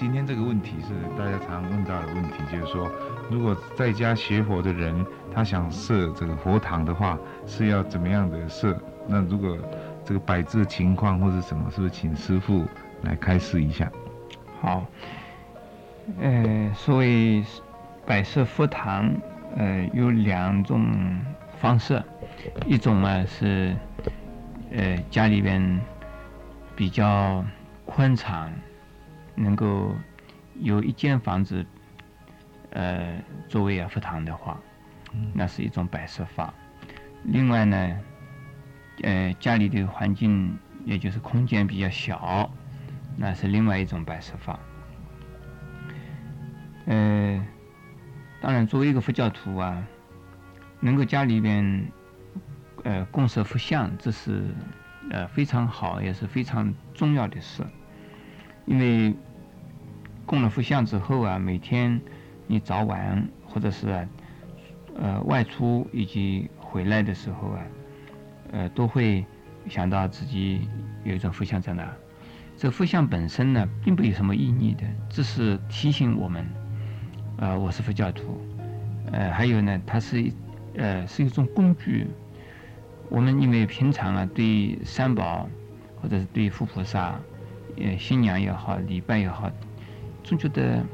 今天这个问题是大家常问到的问题，就是说，如果在家学佛的人，他想设这个佛堂的话，是要怎么样的设？那如果这个摆置情况或者什么，是不是请师傅来开示一下？好，呃，所谓摆设佛堂，呃，有两种方式，一种呢是，呃，家里边比较宽敞。能够有一间房子，呃，作为啊佛堂的话，那是一种摆设法。另外呢，呃，家里的环境也就是空间比较小，那是另外一种摆设法。呃，当然，作为一个佛教徒啊，能够家里边呃供设佛像，这是呃非常好，也是非常重要的事，因为。供了佛像之后啊，每天你早晚或者是呃外出以及回来的时候啊，呃都会想到自己有一尊佛像在那。这佛像本身呢，并不有什么意义的，只是提醒我们，呃，我是佛教徒。呃，还有呢，它是呃是一种工具。我们因为平常啊，对三宝或者是对佛菩萨，呃，新娘也好，礼拜也好。总觉得，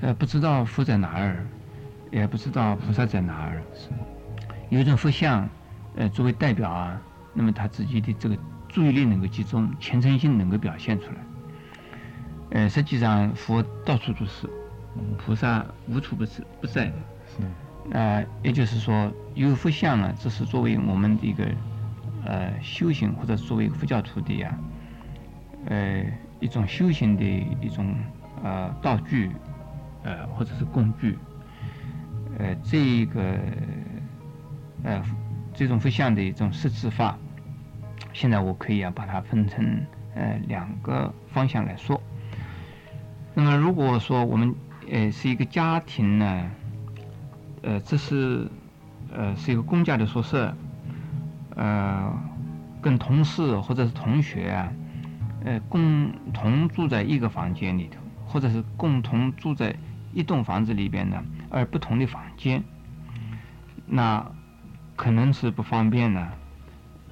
呃，不知道佛在哪儿，也不知道菩萨在哪儿。是，有一种佛像，呃，作为代表啊，那么他自己的这个注意力能够集中，虔诚心能够表现出来。呃，实际上佛到处都是，菩萨无处不是不在的。是，啊，也就是说，有佛像啊，只是作为我们的一个呃修行，或者作为一个佛教徒的呀，呃。一种修行的一种呃道具，呃或者是工具，呃这一个呃这种佛像的一种设置法，现在我可以啊把它分成呃两个方向来说。那么如果说我们呃是一个家庭呢，呃这是呃是一个公家的宿舍，呃跟同事或者是同学啊。呃，共同住在一个房间里头，或者是共同住在一栋房子里边呢，而不同的房间，那可能是不方便呢，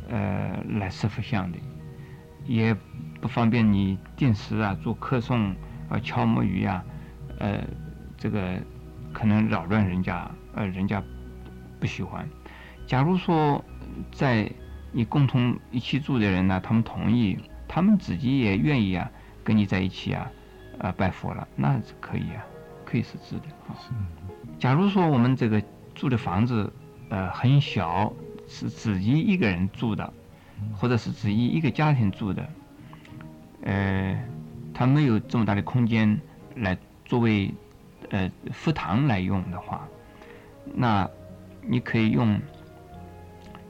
呃，来设佛像的，也不方便你定时啊做客送啊敲木鱼呀，呃，这个可能扰乱人家，呃，人家不喜欢。假如说在你共同一起住的人呢，他们同意。他们自己也愿意啊，跟你在一起啊，呃，拜佛了，那是可以啊，可以设置的啊。假如说我们这个住的房子，呃，很小，是自己一个人住的，或者是自己一个家庭住的，呃，他没有这么大的空间来作为呃佛堂来用的话，那你可以用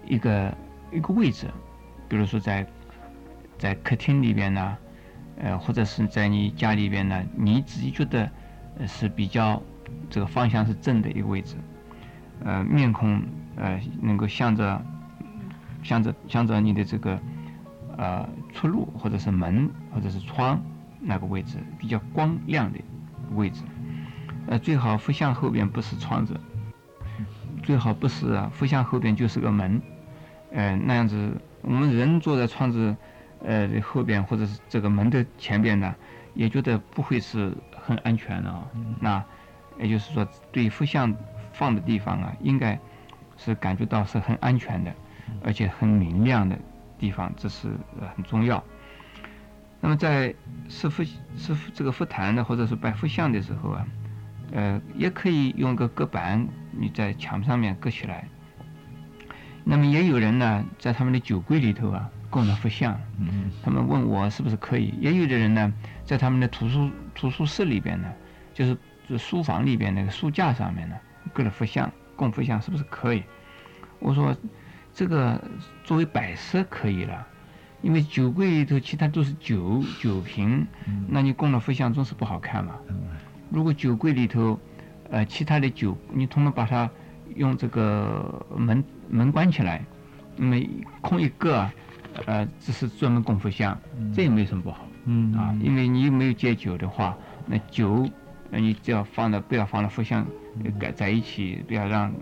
一个一个位置，比如说在。在客厅里边呢，呃，或者是在你家里边呢，你自己觉得是比较这个方向是正的一个位置，呃，面孔呃能够向着向着向着你的这个呃出路或者是门或者是窗那个位置比较光亮的位置，呃，最好佛像后边不是窗子，最好不是啊，佛像后边就是个门，呃，那样子我们人坐在窗子。呃，后边或者是这个门的前边呢，也觉得不会是很安全的啊。那也就是说，对佛像放的地方啊，应该是感觉到是很安全的，而且很明亮的地方，这是很重要。那么在设佛设这个佛坛的或者是摆佛像的时候啊，呃，也可以用个隔板，你在墙上面隔起来。那么也有人呢，在他们的酒柜里头啊。供的佛像，他们问我是不是可以？也有的人呢，在他们的图书图书室里边呢，就是书房里边那个书架上面呢，搁了佛像，供佛像是不是可以？我说，这个作为摆设可以了，因为酒柜里头其他都是酒酒瓶，那你供了佛像总是不好看嘛。如果酒柜里头，呃，其他的酒，你通通把它用这个门门关起来，那么空一个。呃，只是专门供佛像，这也没什么不好。嗯啊，因为你没有戒酒的话，那酒，那你只要放到不要放到佛像呃盖在一起，不要让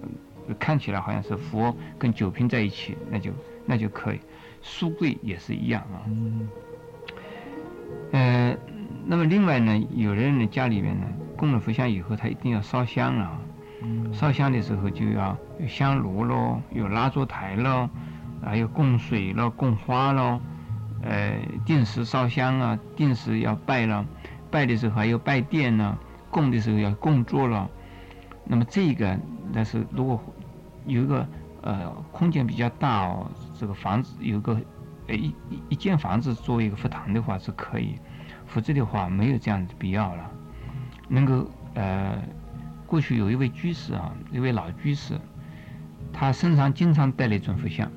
呃看起来好像是佛跟酒瓶在一起，那就那就可以。书柜也是一样啊。嗯呃，那么另外呢，有的人的家里面呢，供了佛像以后，他一定要烧香啊。嗯烧香的时候就要有香炉喽，有蜡烛台咯，还有供水了，供花了，呃，定时烧香啊，定时要拜了，拜的时候还有拜殿呢，供的时候要供桌了。那么这个，但是如果有一个呃空间比较大哦，这个房子有个呃一一一间房子作为一个佛堂的话是可以，否则的话没有这样的必要了。能够呃，过去有一位居士啊，一位老居士，他身上经常带了一尊佛像，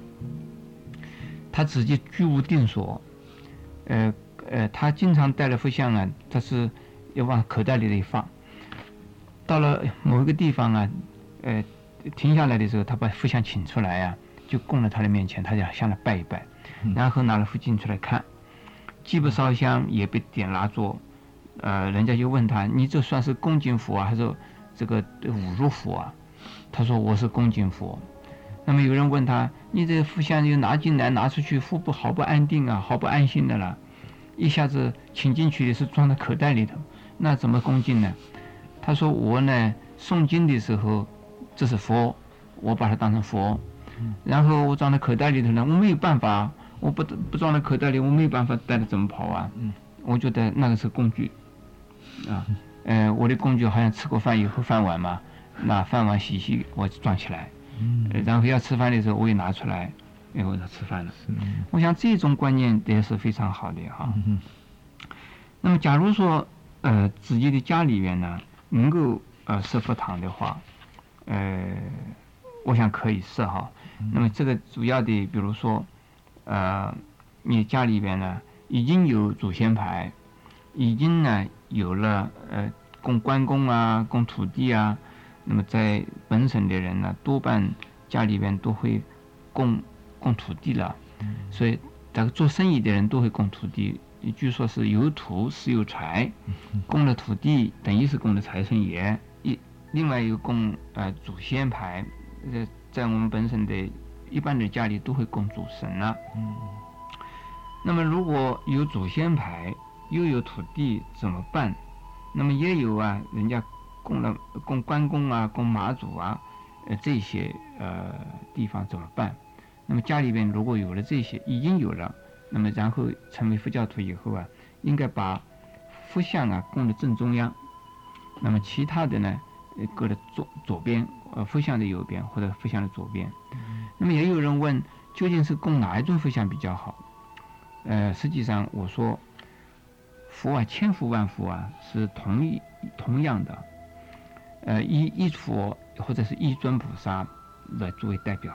他自己居无定所，呃呃，他经常带了佛像啊，他是要往口袋里头一放，到了某一个地方啊，呃，停下来的时候，他把佛像请出来啊，就供在他的面前，他想向他拜一拜，然后拿了佛经出来看，既不烧香，也不点蜡烛，呃，人家就问他，你这算是恭敬佛啊，还是这个侮辱佛啊？他说我是恭敬佛。那么有人问他，你这个佛像就拿进来拿出去，腹部好不安定啊，好不安心的啦。一下子请进去的是装在口袋里头，那怎么恭敬呢？他说我呢诵经的时候，这是佛，我把它当成佛，然后我装在口袋里头呢，我没有办法，我不不装在口袋里，我没有办法带着怎么跑啊？嗯我觉得那个是工具，啊，呃，我的工具好像吃过饭以后饭碗嘛，那饭碗洗洗我就装起来，嗯呃然后要吃饭的时候我也拿出来，然后他吃饭了。是我想这种观念也是非常好的哈。嗯那么，假如说呃自己的家里边呢能够呃设佛堂的话，呃，我想可以设哈。那么这个主要的，比如说呃你家里边呢已经有祖先牌，已经呢有了呃供关公啊、供土地啊，那么在本省的人呢多半家里边都会供供土地了，所以这个做生意的人都会供土地。据说是有土是有财，供了土地等于是供了财神爷，一另外一个供呃祖先牌，在在我们本省的一般的家里都会供主神了、嗯那么如果有祖先牌，又有土地怎么办？那么也有啊，人家供了供关公啊，供马祖啊，呃这些呃地方怎么办？那么家里边如果有了这些，已经有了，那么然后成为佛教徒以后啊，应该把佛像啊供的正中央，那么其他的呢，呃搁在左左边，呃佛像的右边或者佛像的左边。那么也有人问，究竟是供哪一尊佛像比较好？呃，实际上我说，佛啊，千佛万佛啊，是同一同样的，呃，一一佛或者是一尊菩萨来作为代表，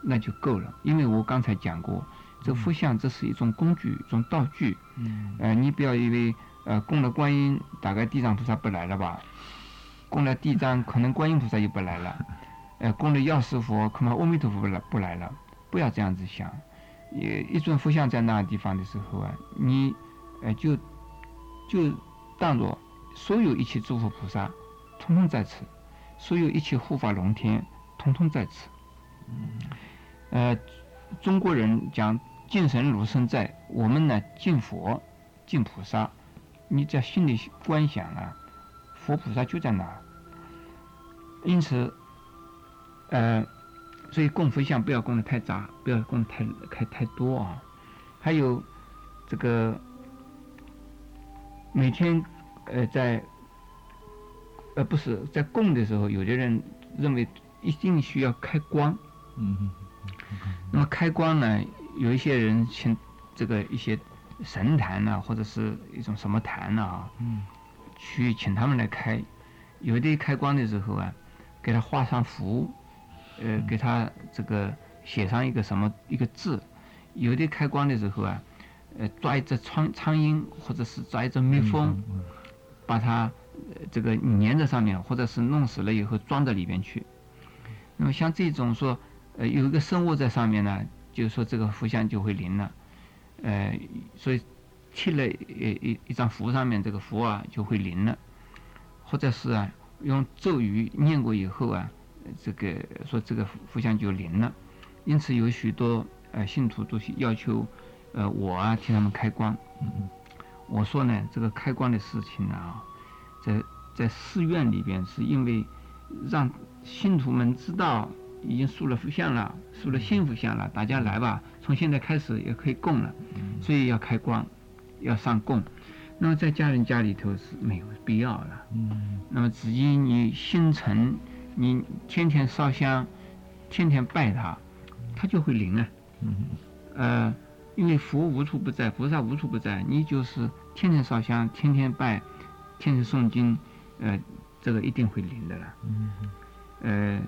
那就够了。因为我刚才讲过，这佛像这是一种工具，一种道具。嗯呃，你不要以为呃供了观音，大概地藏菩萨不来了吧？供了地藏，可能观音菩萨就不来了。呃，供了药师佛，恐怕阿弥陀佛不来不来了。不要这样子想。也一尊佛像在那个地方的时候啊，你呃就就当做所有一切诸佛菩萨，统统在此；所有一切护法龙天，统统在此。呃，中国人讲敬神如神在，我们呢敬佛、敬菩萨，你在心里观想啊，佛菩萨就在哪。因此，呃，所以供佛像不要供的太杂，不要供的太太太多啊。还有这个每天呃在呃不是在供的时候，有的人认为一定需要开光。嗯那么开光呢，有一些人请这个一些神坛呐、或者是一种什么坛呐啊，嗯去请他们来开。有的开光的时候啊，给他画上符，呃，给他这个写上一个什么一个字。有的开光的时候啊，呃，抓一只苍苍蝇或者是抓一只蜜蜂，把它呃这个粘在上面，或者是弄死了以后装到里边去。那么像这种说，呃，有一个生物在上面呢，就是说这个佛像就会灵了，呃，所以贴了一一一张符上面，这个符啊就会灵了，或者是啊用咒语念过以后啊，这个说这个佛像就灵了，因此有许多呃信徒都是要求呃我啊替他们开光，我说呢这个开光的事情啊，在在寺院里边是因为让信徒们知道。已经塑了佛像了，塑了新佛像了，大家来吧，从现在开始也可以供了，所以要开光，要上供。那么在家人家里头是没有必要了。嗯。那么只因你心诚，你天天烧香，天天拜他，他就会灵啊。嗯。呃，因为佛无处不在，菩萨无处不在，你就是天天烧香，天天拜，天天诵经，呃，这个一定会灵的了。嗯。呃。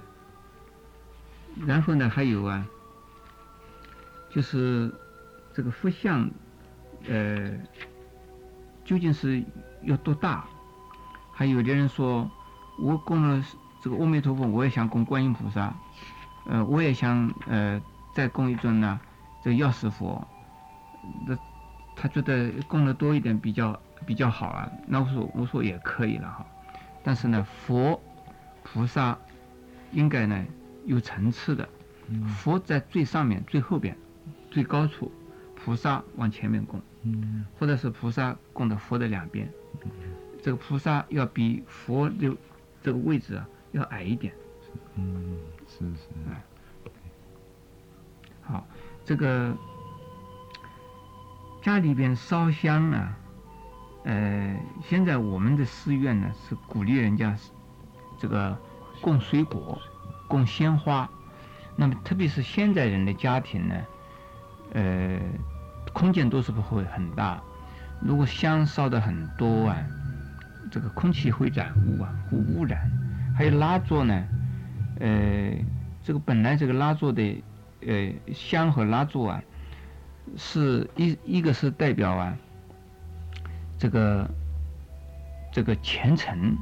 然后呢，还有啊，就是这个佛像，呃，究竟是要多大？还有的人说，我供了这个阿弥陀佛，我也想供观音菩萨，呃，我也想呃再供一尊呢，这个药师佛，那他觉得供的多一点比较比较好啊。那我说我说也可以了哈，但是呢，佛菩萨应该呢。有层次的，佛在最上面、最后边、最高处，菩萨往前面供，或者是菩萨供的佛的两边，这个菩萨要比佛的这个位置啊要矮一点。嗯，是是。好，这个家里边烧香啊，呃，现在我们的寺院呢是鼓励人家这个供水果。供鲜花，那么特别是现在人的家庭呢，呃，空间都是不会很大。如果香烧的很多啊，这个空气会染污啊，会污染。还有蜡烛呢，呃，这个本来这个蜡烛的呃香和蜡烛啊，是一一个是代表啊，这个这个虔诚，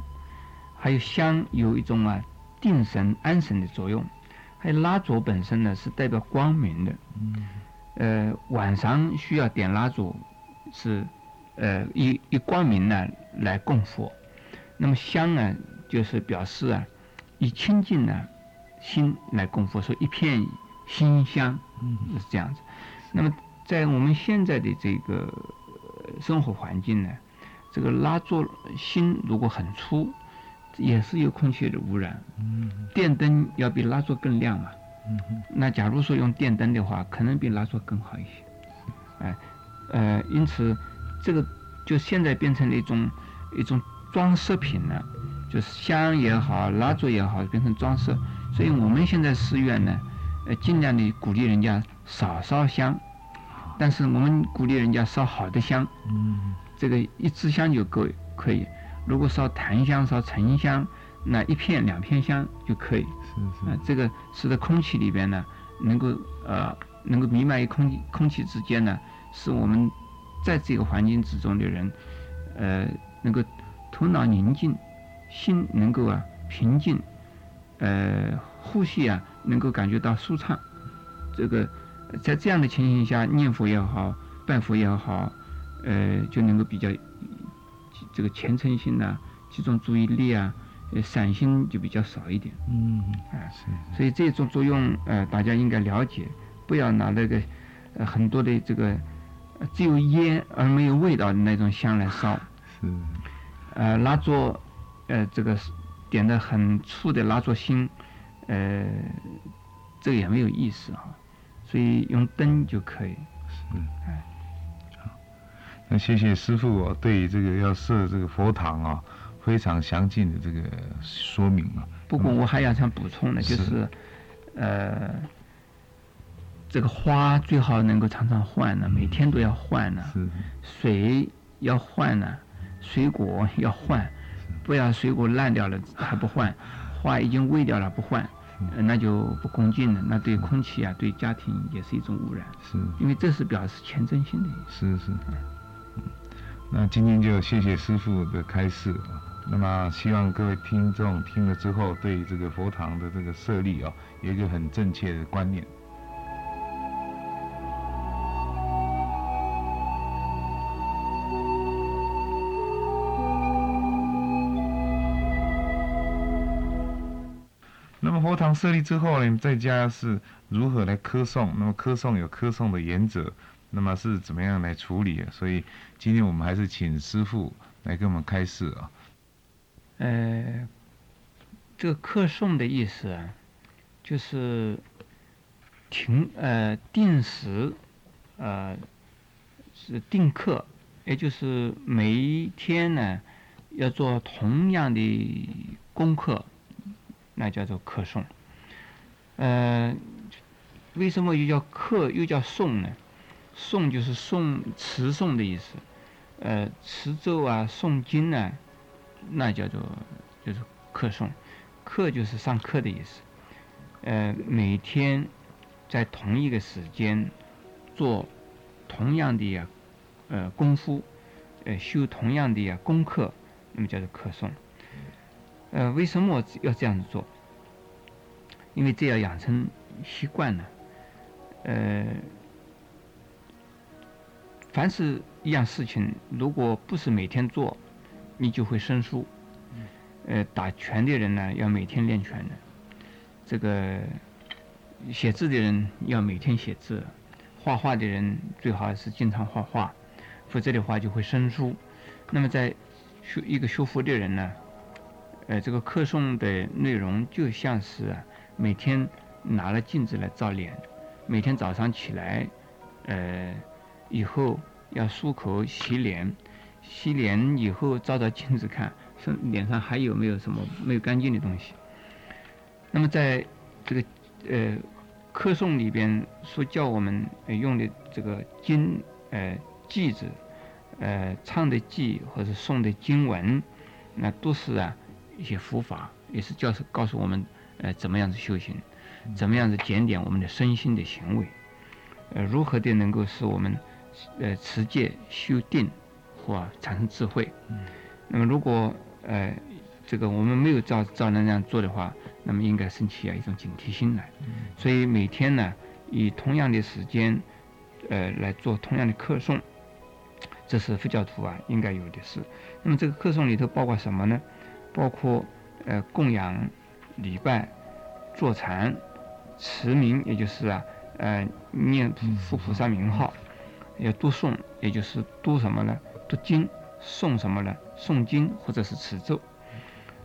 还有香有一种啊。定神安神的作用，还有蜡烛本身呢是代表光明的，呃，晚上需要点蜡烛，是呃以以光明呢来供佛，那么香呢就是表示啊以清净呢心来供佛，说一片心香是这样子。那么在我们现在的这个生活环境呢，这个蜡烛芯如果很粗。也是有空气的污染。嗯，电灯要比蜡烛更亮嘛。嗯那假如说用电灯的话，可能比蜡烛更好一些。哎，呃，因此这个就现在变成了一种一种装饰品了，就是香也好，蜡烛也好，变成装饰。所以我们现在寺院呢，呃，尽量的鼓励人家少烧香，但是我们鼓励人家烧好的香。嗯，这个一支香就够可以。如果烧檀香、烧沉香，那一片两片香就可以。是是。啊，这个使得空气里边呢，能够呃，能够弥漫于空气空气之间呢，使我们在这个环境之中的人，呃，能够头脑宁静，心能够啊平静，呃，呼吸啊能够感觉到舒畅。这个在这样的情形下，念佛也好，拜佛也好，呃，就能够比较。这个虔诚心呐，集中注意力啊，呃，散心就比较少一点。嗯，啊，是。所以这种作用，呃，大家应该了解，不要拿那个，呃，很多的这个只有烟而没有味道的那种香来烧。是。呃，蜡烛，呃，这个点的很粗的蜡烛芯，呃，这个也没有意思哈。所以用灯就可以。是。哎。那谢谢师傅哦，对这个要设这个佛堂啊，非常详尽的这个说明啊。不过我还要想补充的，就是，呃，这个花最好能够常常换呢，每天都要换呢。是。水要换呢，水果要换，不要水果烂掉了还不换，花已经喂掉了不换，那就不恭敬了，那对空气啊，对家庭也是一种污染。是。因为这是表示虔诚心的意思。是是。那今天就谢谢师傅的开示啊。那么希望各位听众听了之后，对这个佛堂的这个设立啊，有一个很正确的观念。设立之后呢，在家是如何来磕诵？那么磕诵有磕诵的原则，那么是怎么样来处理？所以今天我们还是请师傅来给我们开示啊。呃，这个课诵的意思啊，就是停呃定时呃是定课，也就是每一天呢要做同样的功课，那叫做课诵。呃，为什么又叫课又叫诵呢？诵就是诵持诵的意思，呃，持咒啊，诵经呢。那叫做就是课诵，课就是上课的意思。呃，每天在同一个时间做同样的呀，呃功夫，呃修同样的呀功课，那么叫做课诵。呃，为什么要这样子做？因为这要养成习惯呢。呃，凡是一样事情，如果不是每天做，你就会生疏。呃，打拳的人呢，要每天练拳的；这个写字的人要每天写字；画画的人最好是经常画画，否则的话就会生疏。那么，在修一个修复的人呢，呃，这个课诵的内容就像是啊，每天拿了镜子来照脸，每天早上起来，呃，以后要漱口洗脸。洗脸以后照照镜子看，是脸上还有没有什么没有干净的东西。那么在这个呃课颂里边说教我们用的这个经呃偈子，呃唱的偈或者诵的经文，那都是啊一些佛法，也是教告诉我们呃怎么样子修行，怎么样子检点我们的身心的行为，呃如何的能够使我们呃持戒修定。或产生智慧。那么，如果呃，这个我们没有照照那样做的话，那么应该升起啊一种警惕心来。所以每天呢，以同样的时间，呃，来做同样的课诵，这是佛教徒啊应该有的事。那么这个课诵里头包括什么呢？包括呃供养、礼拜、坐禅、持名，也就是啊呃念佛菩萨名号，要读诵，也就是读什么呢？读经诵什么呢？诵经或者是持咒。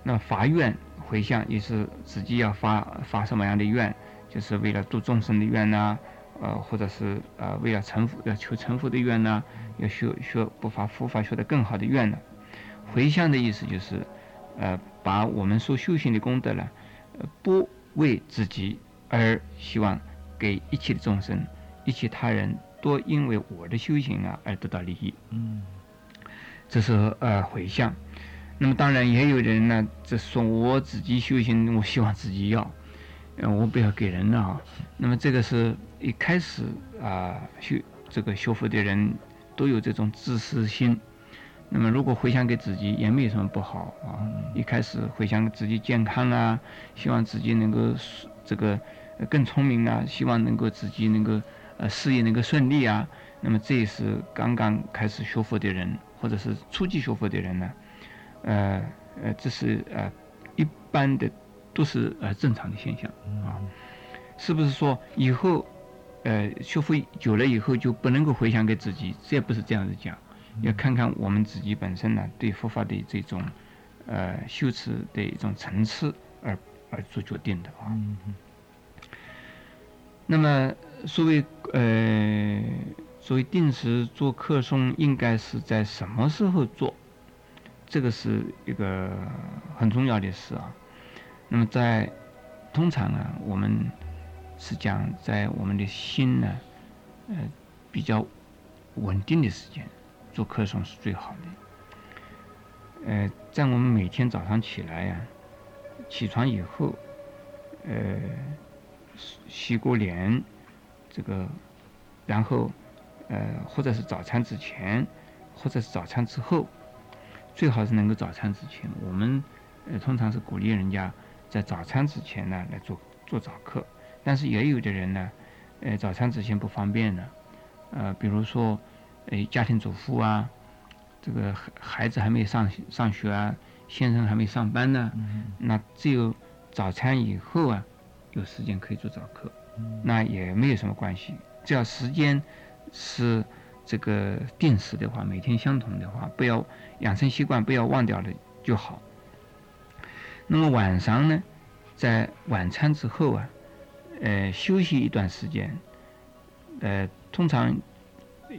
那发愿回向也是自己要发发什么样的愿？就是为了度众生的愿呐，呃，或者是呃为了成佛要求成佛的愿呐，要学学不发佛法学得更好的愿呢。回向的意思就是，呃，把我们所修行的功德呢，不为自己，而希望给一切众生、一切他人都因为我的修行啊而得到利益。嗯。这是呃回向，那么当然也有人呢，这说我自己修行，我希望自己要，呃，我不要给人了啊。那么这个是一开始啊修这个修复的人都有这种自私心。那么如果回想给自己也没有什么不好啊。一开始回想自己健康啊，希望自己能够这个更聪明啊，希望能够自己能够呃事业能够顺利啊。那么这也是刚刚开始修复的人。或者是初级学佛的人呢，呃呃，这是呃一般的，都是呃正常的现象啊。是不是说以后呃修复久了以后就不能够回想给自己？这也不是这样子讲，要看看我们自己本身呢对佛法的这种呃修持的一种层次而而做决定的啊。那么所谓呃。所谓定时做课诵应该是在什么时候做？这个是一个很重要的事啊。那么在通常呢，我们是讲在我们的心呢，呃，比较稳定的时间做课诵是最好的。呃，在我们每天早上起来呀，起床以后，呃，洗过脸，这个，然后。呃，或者是早餐之前，或者是早餐之后，最好是能够早餐之前。我们呃通常是鼓励人家在早餐之前呢来做做早课，但是也有的人呢，呃早餐之前不方便呢，呃比如说，呃家庭主妇啊，这个孩孩子还没上上学啊，先生还没上班呢，那只有早餐以后啊，有时间可以做早课，那也没有什么关系，只要时间是这个定时的话，每天相同的话，不要养成习惯，不要忘掉了就好。那么晚上呢，在晚餐之后啊，呃，休息一段时间，呃，通常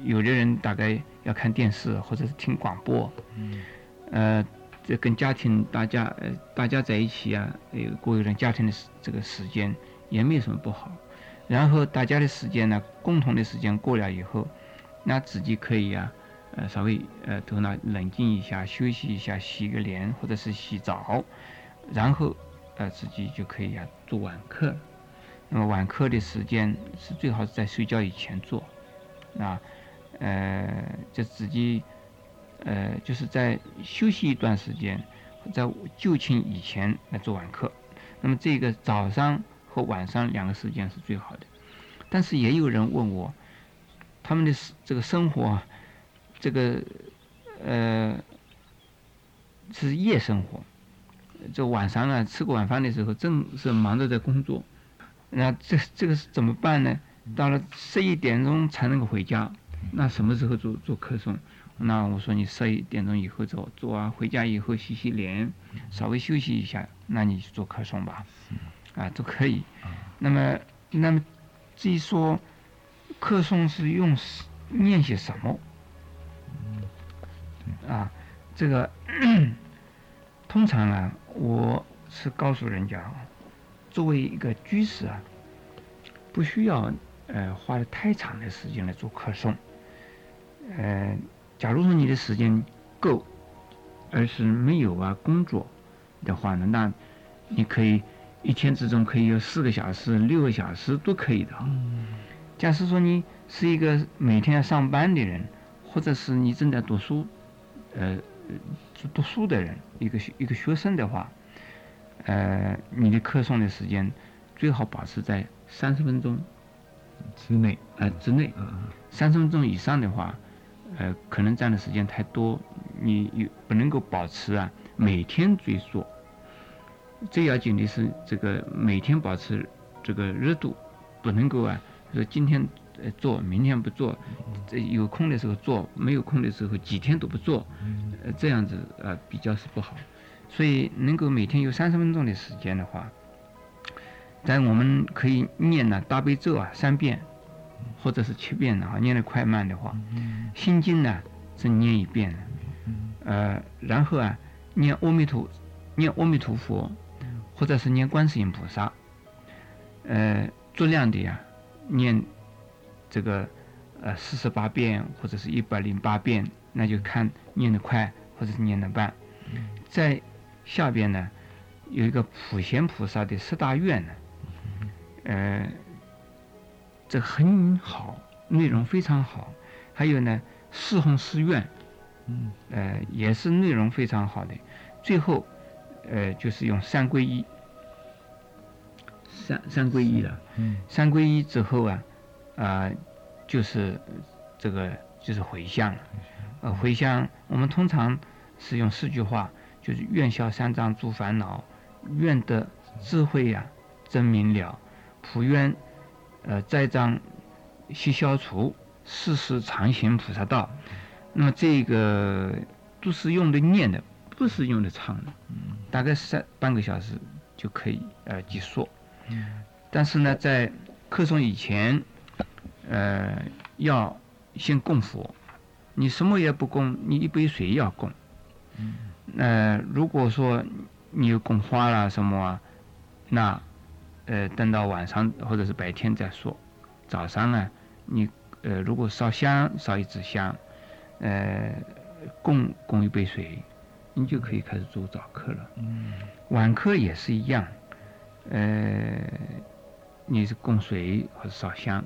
有的人大概要看电视或者是听广播，嗯呃。这跟家庭大家呃大家在一起啊，有过一段家庭的时这个时间也没有什么不好。然后大家的时间呢，共同的时间过了以后，那自己可以啊，呃稍微呃头脑冷静一下，休息一下，洗个脸或者是洗澡，然后呃自己就可以啊做晚课。那么晚课的时间是最好是在睡觉以前做，啊，呃就自己。呃，就是在休息一段时间，在就寝以前来做晚课。那么这个早上和晚上两个时间是最好的。但是也有人问我，他们的这个生活，啊，这个呃是夜生活，这晚上啊吃过晚饭的时候正是忙着在工作，那这这个是怎么办呢？到了十一点钟才能够回家，那什么时候做做课诵？那我说你十一点钟以后做做啊，回家以后洗洗脸，稍微休息一下，那你去做课诵吧，啊都可以。那么那么至于说课诵是用念些什么？啊，这个 通常啊，我是告诉人家，作为一个居士啊，不需要呃花了太长的时间来做课诵，呃。假如说你的时间够，而是没有啊工作的话呢，那你可以一天之中可以有四个小时、六个小时都可以的。嗯假设说你是一个每天要上班的人，或者是你正在读书，呃，读书的人，一个一个学生的话，呃，你的课诵的时间最好保持在三十分钟之内，呃之内，三十分钟以上的话。呃，可能占的时间太多，你有不能够保持啊，每天追溯。最要紧的是这个每天保持这个热度，不能够啊，说今天呃做，明天不做，这有空的时候做，没有空的时候几天都不做，呃这样子呃比较是不好。所以能够每天有三十分钟的时间的话，在我们可以念呢大悲咒啊三遍。或者是七遍的啊，念的快慢的话，心经呢是念一遍的，呃，然后啊念阿弥陀，念阿弥陀佛，或者是念观世音菩萨，呃，足量的呀念这个呃四十八遍或者是一百零八遍，那就看念得快或者是念得慢。在下边呢有一个普贤菩萨的十大愿呢，呃。这很好，内容非常好。还有呢，四弘誓愿，嗯，呃，也是内容非常好的。最后，呃，就是用三皈依，三三皈依了。嗯，三皈依之后啊，啊，就是这个就是回向了。呃，回向我们通常是用四句话，就是愿消三障诸烦恼，愿得智慧呀真明了，普愿。呃，栽赃悉消除，世世常行菩萨道。那么这个都是用的念的，不是用的唱的。大概三半个小时就可以呃结束。但是呢，在课诵以前，呃，要先供佛。你什么也不供，你一杯水要供。那如果说你有供花啦什么啊，那。呃，等到晚上或者是白天再说。早上呢，你呃，如果烧香烧一支香，呃，供供一杯水，你就可以开始做早课了。嗯。晚课也是一样，呃，你是供水或者烧香，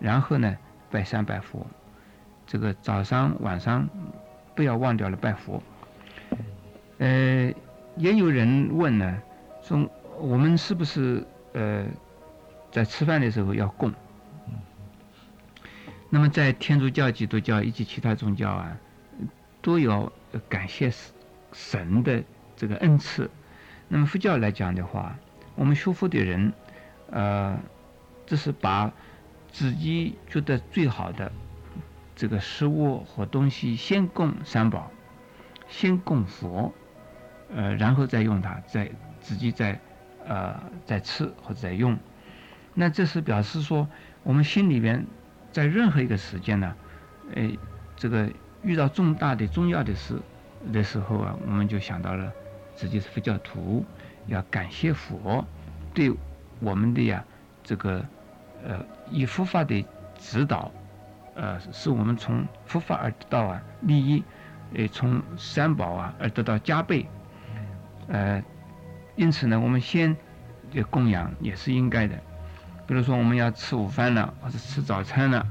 然后呢拜三拜佛。这个早上晚上不要忘掉了拜佛。呃，也有人问呢，说我们是不是？呃，在吃饭的时候要供。那么在天主教、基督教以及其他宗教啊，都要感谢神的这个恩赐。那么佛教来讲的话，我们修佛的人，呃，这是把自己觉得最好的这个食物和东西先供三宝，先供佛，呃，然后再用它，再自己再呃在吃或者在用。那这是表示说，我们心里边在任何一个时间呢，呃，这个遇到重大的重要的事的时候啊，我们就想到了自己是佛教徒，要感谢佛对我们的呀这个呃以佛法的指导，呃，使我们从佛法而得到啊利益，呃，从三宝啊而得到加倍，呃，因此呢，我们先的供养也是应该的。比如说我们要吃午饭了，或者吃早餐了，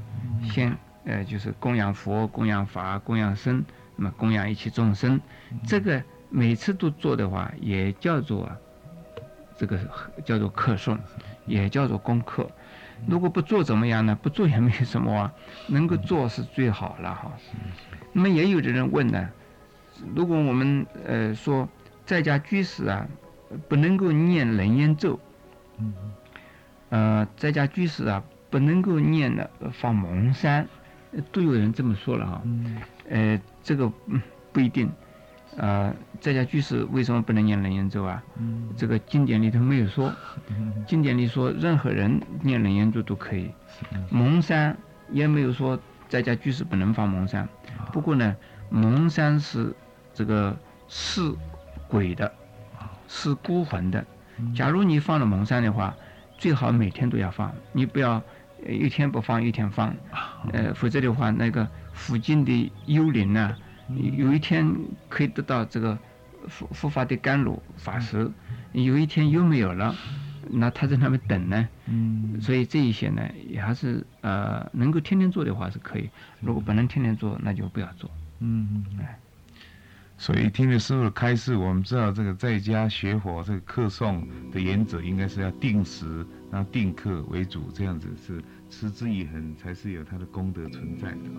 先呃就是供养佛、供养法、供养僧，那么供养一切众生，这个每次都做的话，也叫做这个叫做课诵，也叫做功课。如果不做怎么样呢？不做也没什么啊，能够做是最好了哈。那么也有的人问呢，如果我们呃说在家居士啊，不能够念楞严咒。呃，在家居士啊，不能够念的放蒙山，都有人这么说了哈。呃，这个不一定。呃，在家居士为什么不能念楞严咒啊？这个经典里头没有说。经典里说，任何人念楞严咒都可以。蒙山也没有说在家居士不能放蒙山。不过呢，蒙山是这个是鬼的，是孤魂的。假如你放了蒙山的话。最好每天都要放，你不要一天不放一天放，呃，否则的话，那个附近的幽灵呢，有一天可以得到这个复复发的甘露法师，有一天又没有了，那他在那边等呢。嗯。所以这一些呢，也还是呃，能够天天做的话是可以，如果不能天天做，那就不要做。嗯嗯。哎。所以听了师傅的开示，我们知道这个在家学佛这个课诵的原则，应该是要定时，然后定课为主，这样子是持之以恒，才是有它的功德存在的啊。